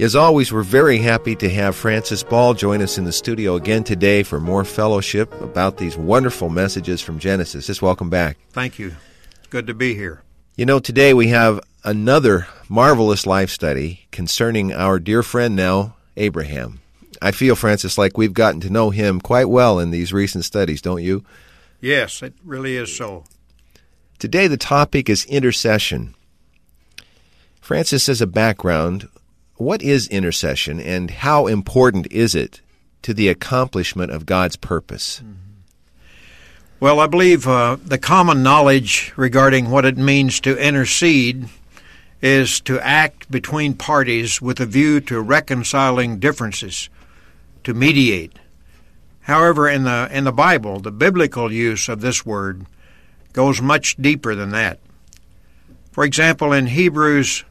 As always, we're very happy to have Francis Ball join us in the studio again today for more fellowship about these wonderful messages from Genesis. Just welcome back. Thank you. It's good to be here. You know, today we have another marvelous life study concerning our dear friend now, Abraham. I feel, Francis, like we've gotten to know him quite well in these recent studies, don't you? Yes, it really is so. Today the topic is intercession. Francis, as a background, what is intercession and how important is it to the accomplishment of God's purpose? Well, I believe uh, the common knowledge regarding what it means to intercede is to act between parties with a view to reconciling differences, to mediate. However, in the in the Bible, the biblical use of this word goes much deeper than that. For example, in Hebrews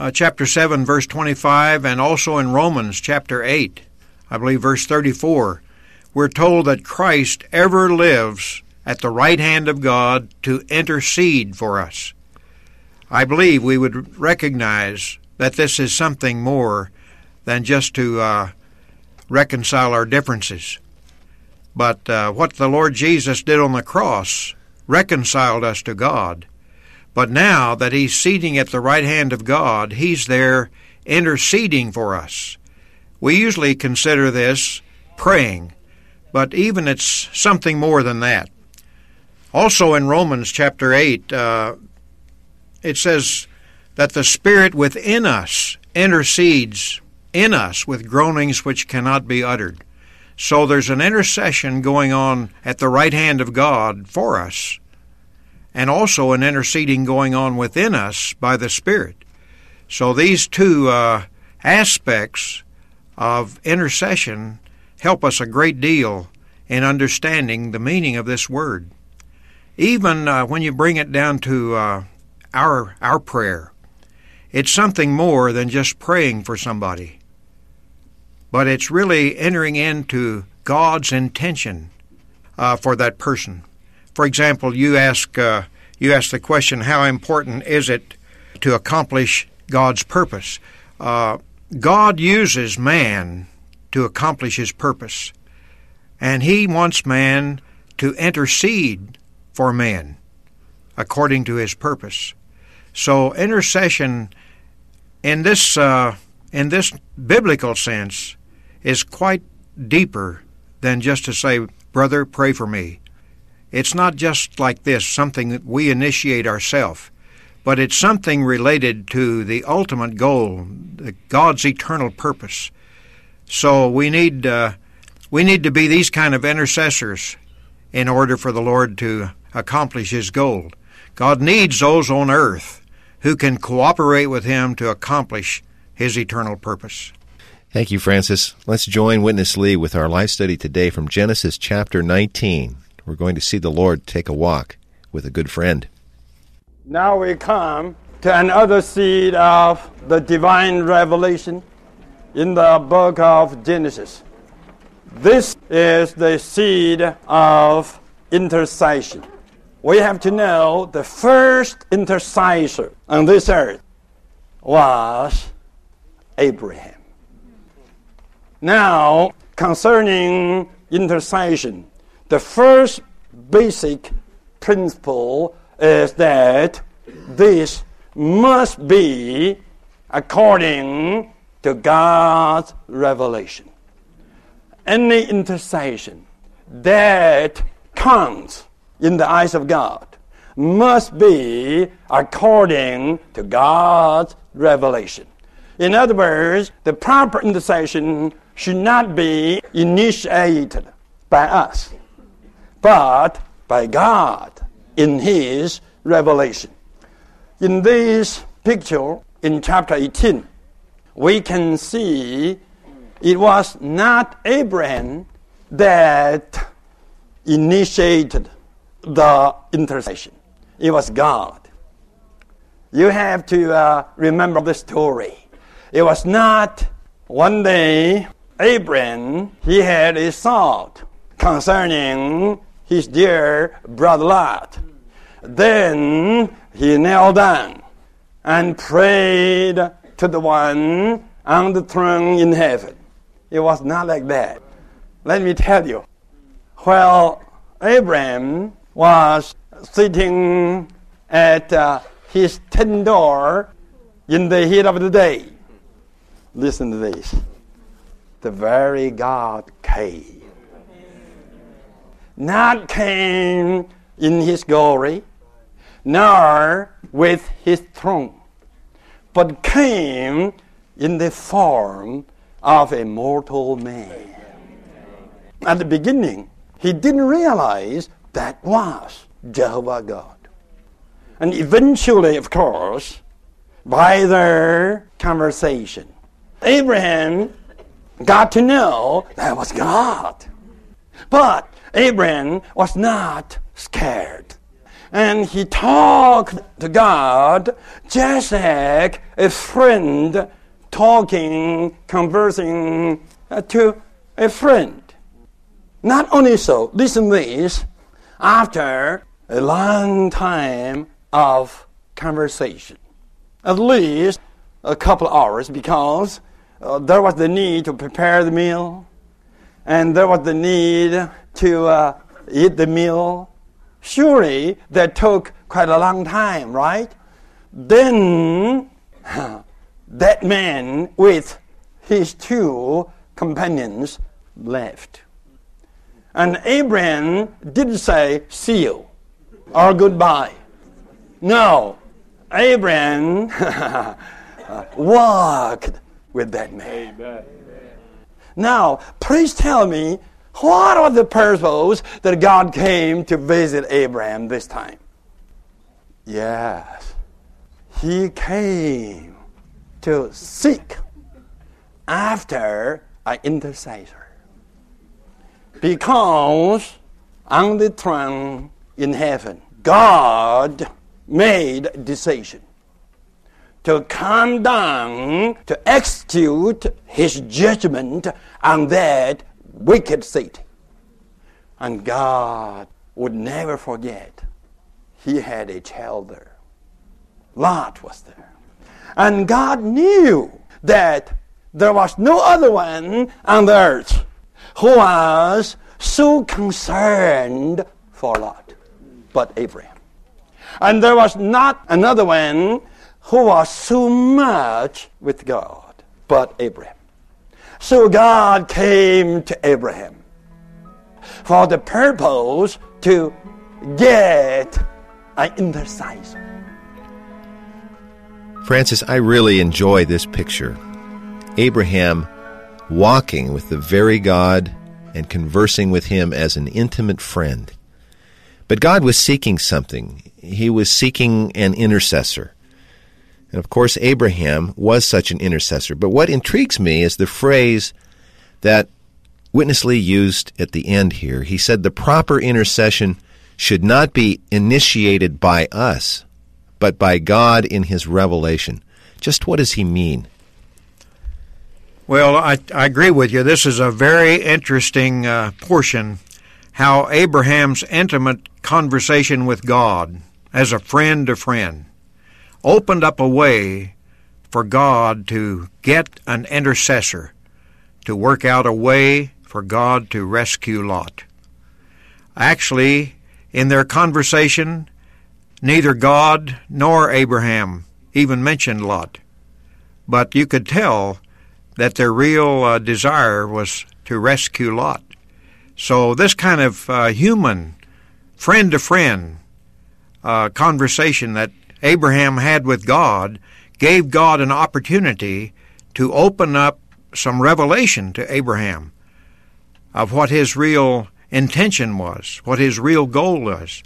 uh, chapter 7, verse 25, and also in Romans chapter 8, I believe verse 34, we're told that Christ ever lives at the right hand of God to intercede for us. I believe we would recognize that this is something more than just to uh, reconcile our differences. But uh, what the Lord Jesus did on the cross reconciled us to God. But now that he's seating at the right hand of God, he's there interceding for us. We usually consider this praying, but even it's something more than that. Also in Romans chapter 8, uh, it says that the Spirit within us intercedes in us with groanings which cannot be uttered. So there's an intercession going on at the right hand of God for us and also an interceding going on within us by the Spirit. So these two uh, aspects of intercession help us a great deal in understanding the meaning of this word. Even uh, when you bring it down to uh, our our prayer, it's something more than just praying for somebody, but it's really entering into God's intention uh, for that person. For example, you ask uh, you ask the question, how important is it to accomplish God's purpose? Uh, God uses man to accomplish His purpose, and He wants man to intercede for man according to His purpose. So intercession in this uh, in this biblical sense is quite deeper than just to say, "Brother, pray for me." It's not just like this, something that we initiate ourselves, but it's something related to the ultimate goal, God's eternal purpose. So we need uh, we need to be these kind of intercessors in order for the Lord to accomplish His goal. God needs those on earth who can cooperate with Him to accomplish His eternal purpose. Thank you, Francis. Let's join Witness Lee with our life study today from Genesis chapter 19. We're going to see the Lord take a walk with a good friend. Now we come to another seed of the divine revelation in the book of Genesis. This is the seed of intercession. We have to know the first intercessor on this earth was Abraham. Now, concerning intercession, the first basic principle is that this must be according to God's revelation. Any intercession that counts in the eyes of God must be according to God's revelation. In other words, the proper intercession should not be initiated by us but by God in His revelation. In this picture, in chapter 18, we can see it was not Abraham that initiated the intercession. It was God. You have to uh, remember the story. It was not one day Abraham, he had a thought concerning his dear brother Lot. Then he knelt down and prayed to the one on the throne in heaven. It was not like that. Let me tell you. While Abraham was sitting at uh, his tent door in the heat of the day, listen to this. The very God came. Not came in his glory, nor with his throne, but came in the form of a mortal man. At the beginning, he didn't realize that was Jehovah God. And eventually, of course, by their conversation, Abraham got to know that was God. But Abraham was not scared. And he talked to God just like a friend talking, conversing uh, to a friend. Not only so, listen this, after a long time of conversation, at least a couple hours, because uh, there was the need to prepare the meal, and there was the need to uh, eat the meal. Surely that took quite a long time, right? Then that man with his two companions left. And Abraham didn't say, see you or goodbye. No, Abraham walked with that man. Amen. Now, please tell me, what was the purpose that God came to visit Abraham this time? Yes, he came to seek after an intercessor. Because on the throne in heaven, God made a decision to come down to execute his judgment on that wicked city. And God would never forget he had a child there. Lot was there. And God knew that there was no other one on the earth who was so concerned for Lot but Abraham. And there was not another one who was so much with God but Abraham. So God came to Abraham for the purpose to get an intercessor. Francis, I really enjoy this picture. Abraham walking with the very God and conversing with him as an intimate friend. But God was seeking something. He was seeking an intercessor. And of course, Abraham was such an intercessor. But what intrigues me is the phrase that Witness Lee used at the end here. He said the proper intercession should not be initiated by us, but by God in His revelation. Just what does he mean? Well, I, I agree with you. This is a very interesting uh, portion how Abraham's intimate conversation with God as a friend to friend opened up a way for God to get an intercessor to work out a way for God to rescue Lot. Actually, in their conversation, neither God nor Abraham even mentioned Lot. But you could tell that their real uh, desire was to rescue Lot. So, this kind of uh, human, friend to friend conversation that Abraham had with God gave God an opportunity to open up some revelation to Abraham of what his real intention was, what his real goal was.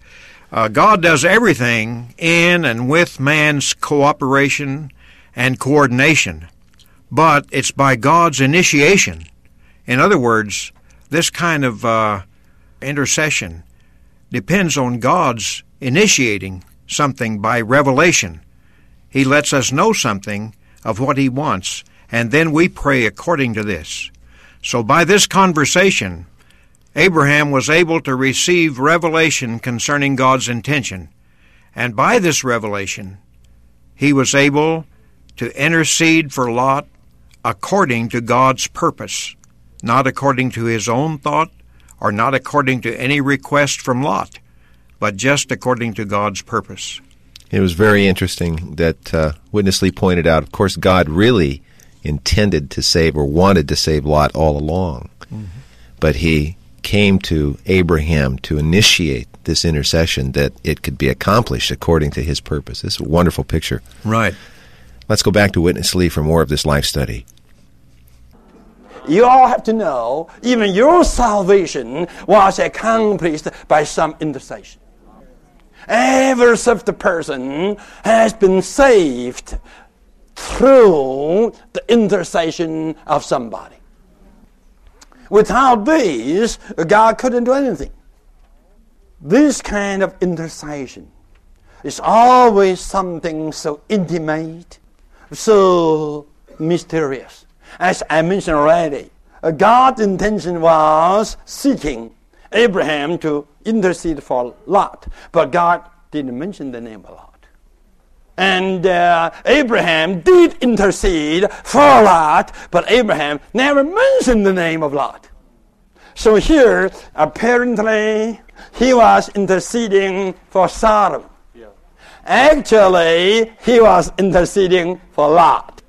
Uh, God does everything in and with man's cooperation and coordination, but it's by God's initiation. In other words, this kind of uh, intercession depends on God's initiating something by revelation. He lets us know something of what He wants, and then we pray according to this. So by this conversation, Abraham was able to receive revelation concerning God's intention, and by this revelation, he was able to intercede for Lot according to God's purpose, not according to his own thought or not according to any request from Lot, but just according to God's purpose. It was very interesting that uh, Witness Lee pointed out, of course, God really intended to save or wanted to save Lot all along. Mm-hmm. But he came to Abraham to initiate this intercession that it could be accomplished according to his purpose. This is a wonderful picture. Right. Let's go back to Witness Lee for more of this life study. You all have to know, even your salvation was accomplished by some intercession. Every saved person has been saved through the intercession of somebody. Without this, God couldn't do anything. This kind of intercession is always something so intimate, so mysterious. As I mentioned already, God's intention was seeking Abraham to intercede for Lot, but God didn't mention the name of Lot. And uh, Abraham did intercede for Lot, but Abraham never mentioned the name of Lot. So here, apparently, he was interceding for Sodom. Actually, he was interceding for Lot.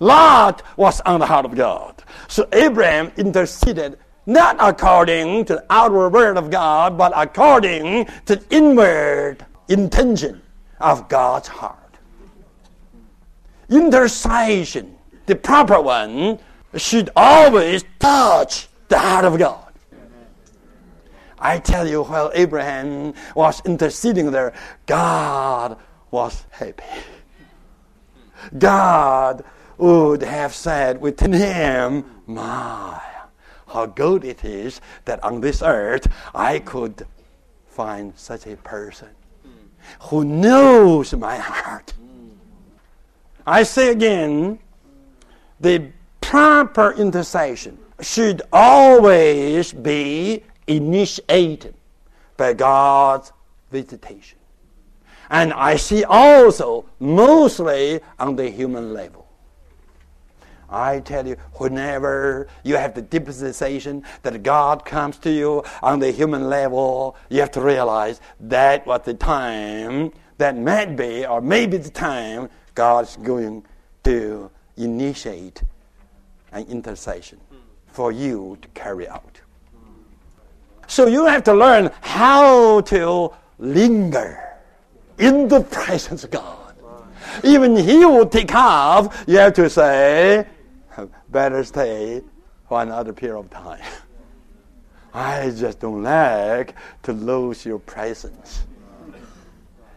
Lot was on the heart of God. So Abraham interceded not according to the outward word of God, but according to the inward intention of God's heart. Intercession, the proper one, should always touch the heart of God. I tell you, while Abraham was interceding there, God was happy. God would have said within him, My, how good it is that on this earth I could find such a person who knows my heart. I say again, the proper intercession should always be initiated by God's visitation. And I see also mostly on the human level. I tell you, whenever you have the deep sensation that God comes to you on the human level, you have to realize that was the time that might be, or maybe the time God's going to initiate an intercession for you to carry out. So you have to learn how to linger in the presence of God. Even He will take off, you have to say, better stay for another period of time. I just don't like to lose your presence.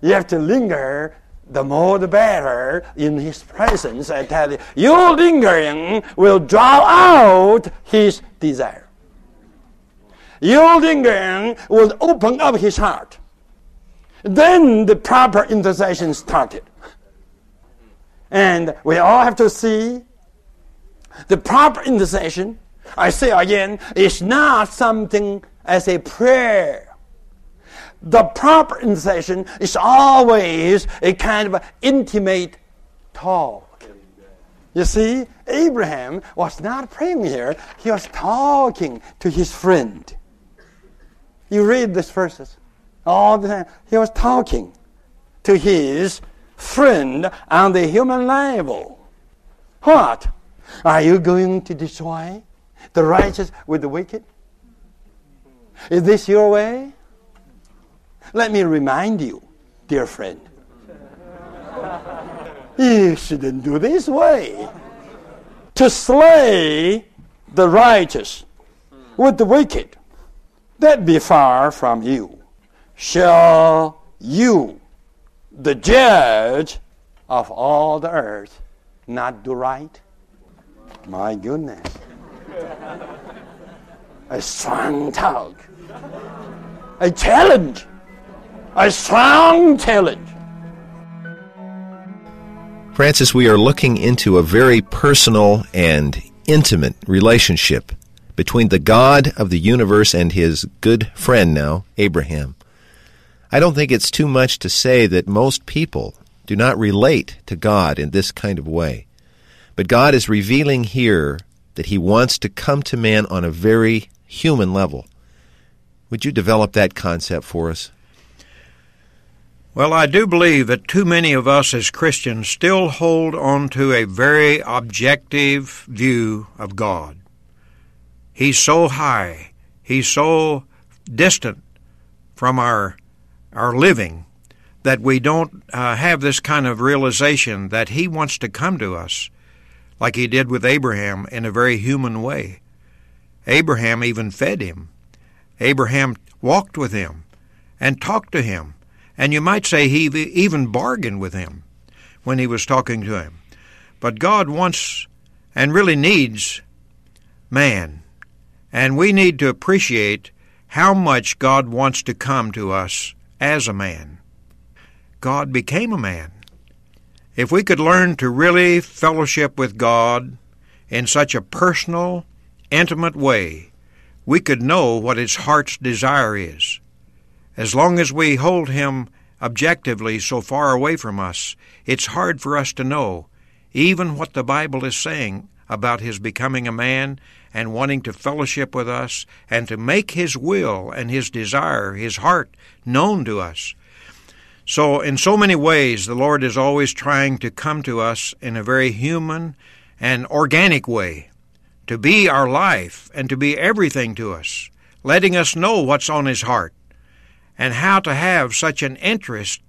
You have to linger the more the better in his presence. I tell you, your lingering will draw out his desire. Your lingering will open up his heart. Then the proper intercession started. And we all have to see the proper intercession, I say again, is not something as a prayer the proper intercession is always a kind of intimate talk. You see, Abraham was not praying here, he was talking to his friend. You read these verses all the time. He was talking to his friend on the human level. What? Are you going to destroy the righteous with the wicked? Is this your way? Let me remind you, dear friend, you shouldn't do this way. To slay the righteous with the wicked, that be far from you. Shall you, the judge of all the earth, not do right? My goodness. A strong talk. A challenge. A strong challenge. Francis, we are looking into a very personal and intimate relationship between the God of the universe and his good friend now, Abraham. I don't think it's too much to say that most people do not relate to God in this kind of way. But God is revealing here that he wants to come to man on a very human level. Would you develop that concept for us? Well, I do believe that too many of us as Christians still hold on to a very objective view of God. He's so high, He's so distant from our, our living that we don't uh, have this kind of realization that He wants to come to us like He did with Abraham in a very human way. Abraham even fed him. Abraham walked with him and talked to him and you might say he even bargained with him when he was talking to him. But God wants and really needs man. And we need to appreciate how much God wants to come to us as a man. God became a man. If we could learn to really fellowship with God in such a personal, intimate way, we could know what his heart's desire is. As long as we hold him objectively so far away from us, it's hard for us to know even what the Bible is saying about his becoming a man and wanting to fellowship with us and to make his will and his desire, his heart, known to us. So, in so many ways, the Lord is always trying to come to us in a very human and organic way, to be our life and to be everything to us, letting us know what's on his heart and how to have such an interest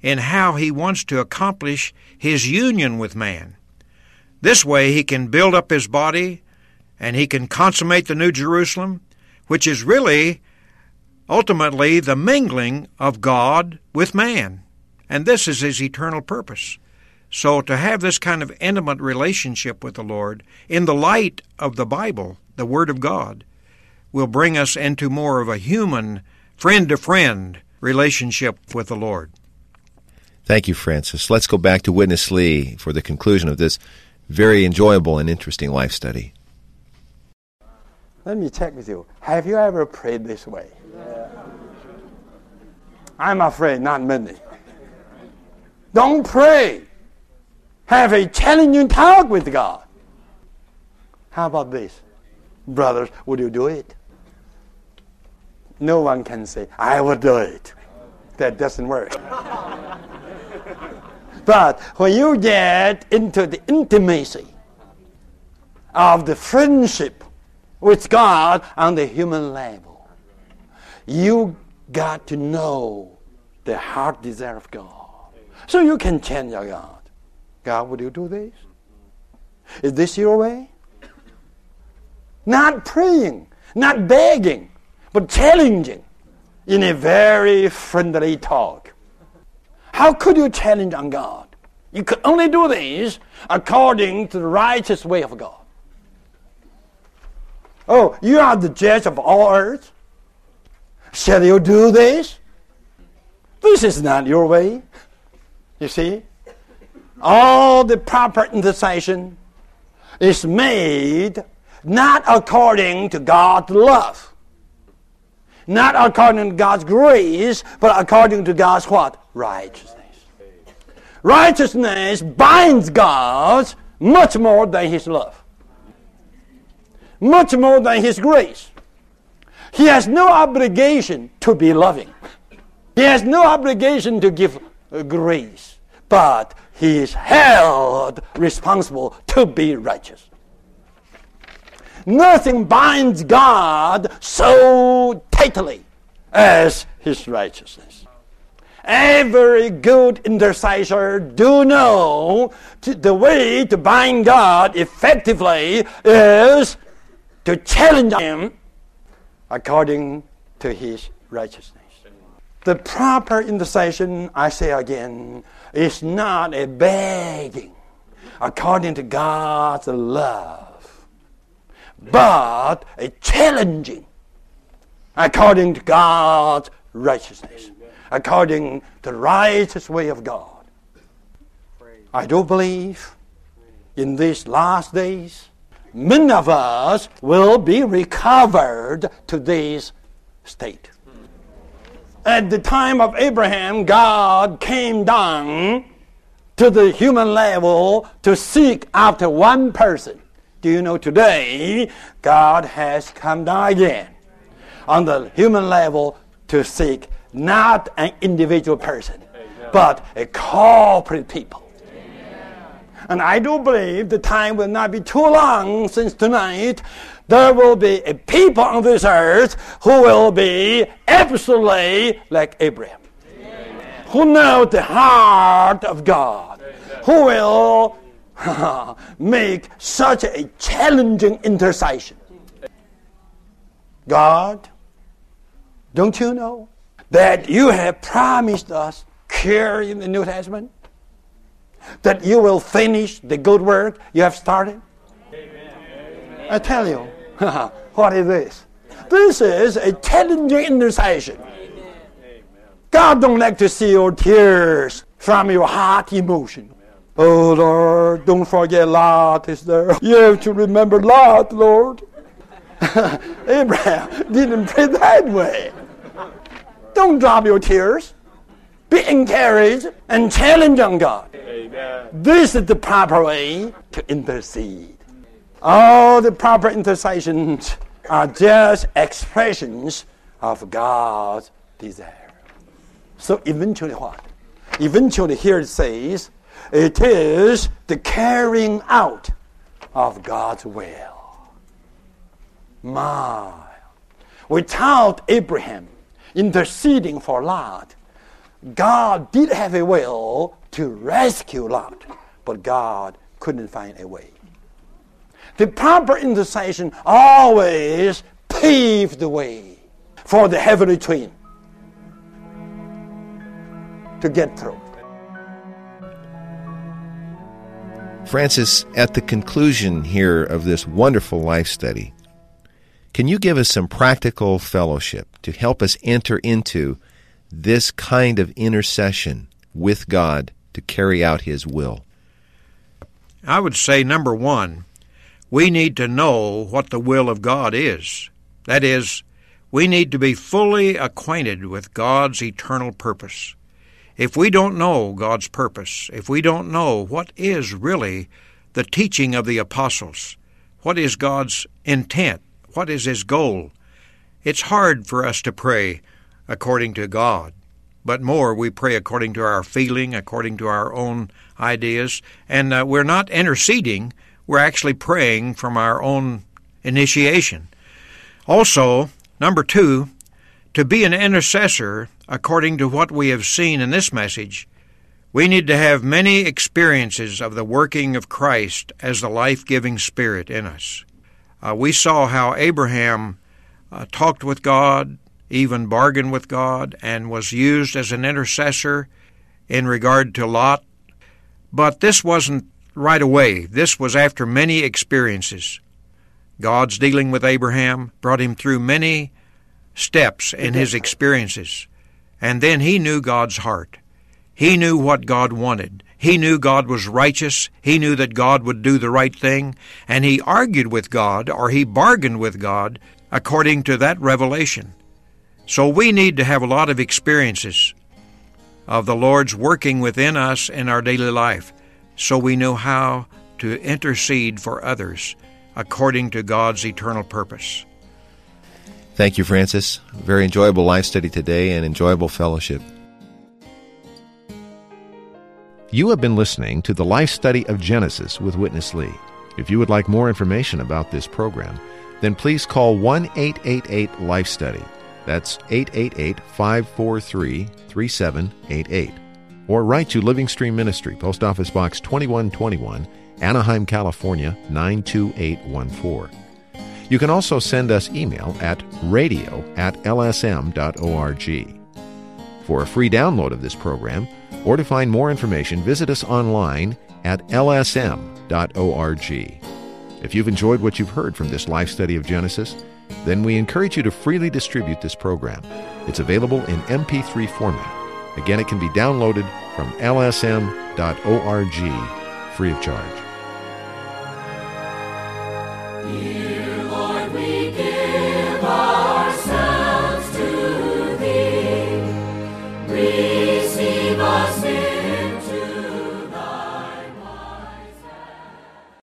in how he wants to accomplish his union with man. This way he can build up his body and he can consummate the New Jerusalem, which is really ultimately the mingling of God with man. And this is his eternal purpose. So to have this kind of intimate relationship with the Lord in the light of the Bible, the Word of God, will bring us into more of a human friend to friend relationship with the Lord. Thank you, Francis. Let's go back to Witness Lee for the conclusion of this very enjoyable and interesting life study. Let me check with you. Have you ever prayed this way? Yeah. I'm afraid not many. Don't pray. Have a challenging talk with God. How about this? Brothers, would you do it? no one can say, I will do it. That doesn't work. but when you get into the intimacy of the friendship with God on the human level, you got to know the heart desire of God. So you can change your God. God, would you do this? Is this your way? Not praying, not begging, but challenging in a very friendly talk. How could you challenge on God? You could only do this according to the righteous way of God. Oh, you are the judge of all earth. Shall you do this? This is not your way. You see? All the proper intercession is made not according to God's love not according to God's grace, but according to God's what? Righteousness. Righteousness binds God much more than His love, much more than His grace. He has no obligation to be loving. He has no obligation to give uh, grace, but he is held responsible to be righteous. Nothing binds God so tightly as his righteousness. Every good intercessor do know the way to bind God effectively is to challenge him according to his righteousness. The proper intercession, I say again, is not a begging according to God's love, but a challenging according to God's righteousness, according to the righteous way of God. I do believe in these last days, many of us will be recovered to this state. At the time of Abraham, God came down to the human level to seek after one person. Do you know today, God has come down again on the human level to seek not an individual person, but a corporate people. And I do believe the time will not be too long since tonight there will be a people on this earth who will be absolutely like Abraham. Amen. Who know the heart of God. Amen. Who will make such a challenging intercession. God, don't you know that you have promised us here in the New Testament? That you will finish the good work you have started? Amen. I tell you, what is this? This is a challenging intercession. God don't like to see your tears from your heart emotion. Oh Lord, don't forget Lot is there. You have to remember Lot, Lord. Abraham didn't pray that way. Don't drop your tears. Be encouraged and challenge on God. Amen. This is the proper way to intercede. All the proper intercessions are just expressions of God's desire. So eventually what? Eventually here it says, it is the carrying out of God's will. My. Without Abraham interceding for Lot, God did have a will to rescue Lot, but God couldn't find a way. The proper intercession always paved the way for the heavenly twin to get through. Francis, at the conclusion here of this wonderful life study, can you give us some practical fellowship to help us enter into this kind of intercession with God to carry out His will? I would say, number one, we need to know what the will of God is. That is, we need to be fully acquainted with God's eternal purpose. If we don't know God's purpose, if we don't know what is really the teaching of the apostles, what is God's intent, what is His goal, it's hard for us to pray according to God but more we pray according to our feeling, according to our own ideas, and uh, we're not interceding, we're actually praying from our own initiation. Also, number two, to be an intercessor, according to what we have seen in this message, we need to have many experiences of the working of Christ as the life giving Spirit in us. Uh, we saw how Abraham uh, talked with God, even bargained with God, and was used as an intercessor in regard to Lot. But this wasn't right away. This was after many experiences. God's dealing with Abraham brought him through many steps in his experiences. And then he knew God's heart. He knew what God wanted. He knew God was righteous. He knew that God would do the right thing. And he argued with God, or he bargained with God, according to that revelation. So we need to have a lot of experiences of the Lord's working within us in our daily life so we know how to intercede for others according to God's eternal purpose. Thank you, Francis. Very enjoyable life study today and enjoyable fellowship. You have been listening to the life study of Genesis with Witness Lee. If you would like more information about this program, then please call 1 888 Life Study. That's 888 543 3788. Or write to Living Stream Ministry, Post Office Box 2121, Anaheim, California 92814. You can also send us email at radio at lsm.org. For a free download of this program, or to find more information, visit us online at lsm.org If you've enjoyed what you've heard from this life study of Genesis, then we encourage you to freely distribute this program. It's available in MP3 format. Again, it can be downloaded from lsm.org free of charge.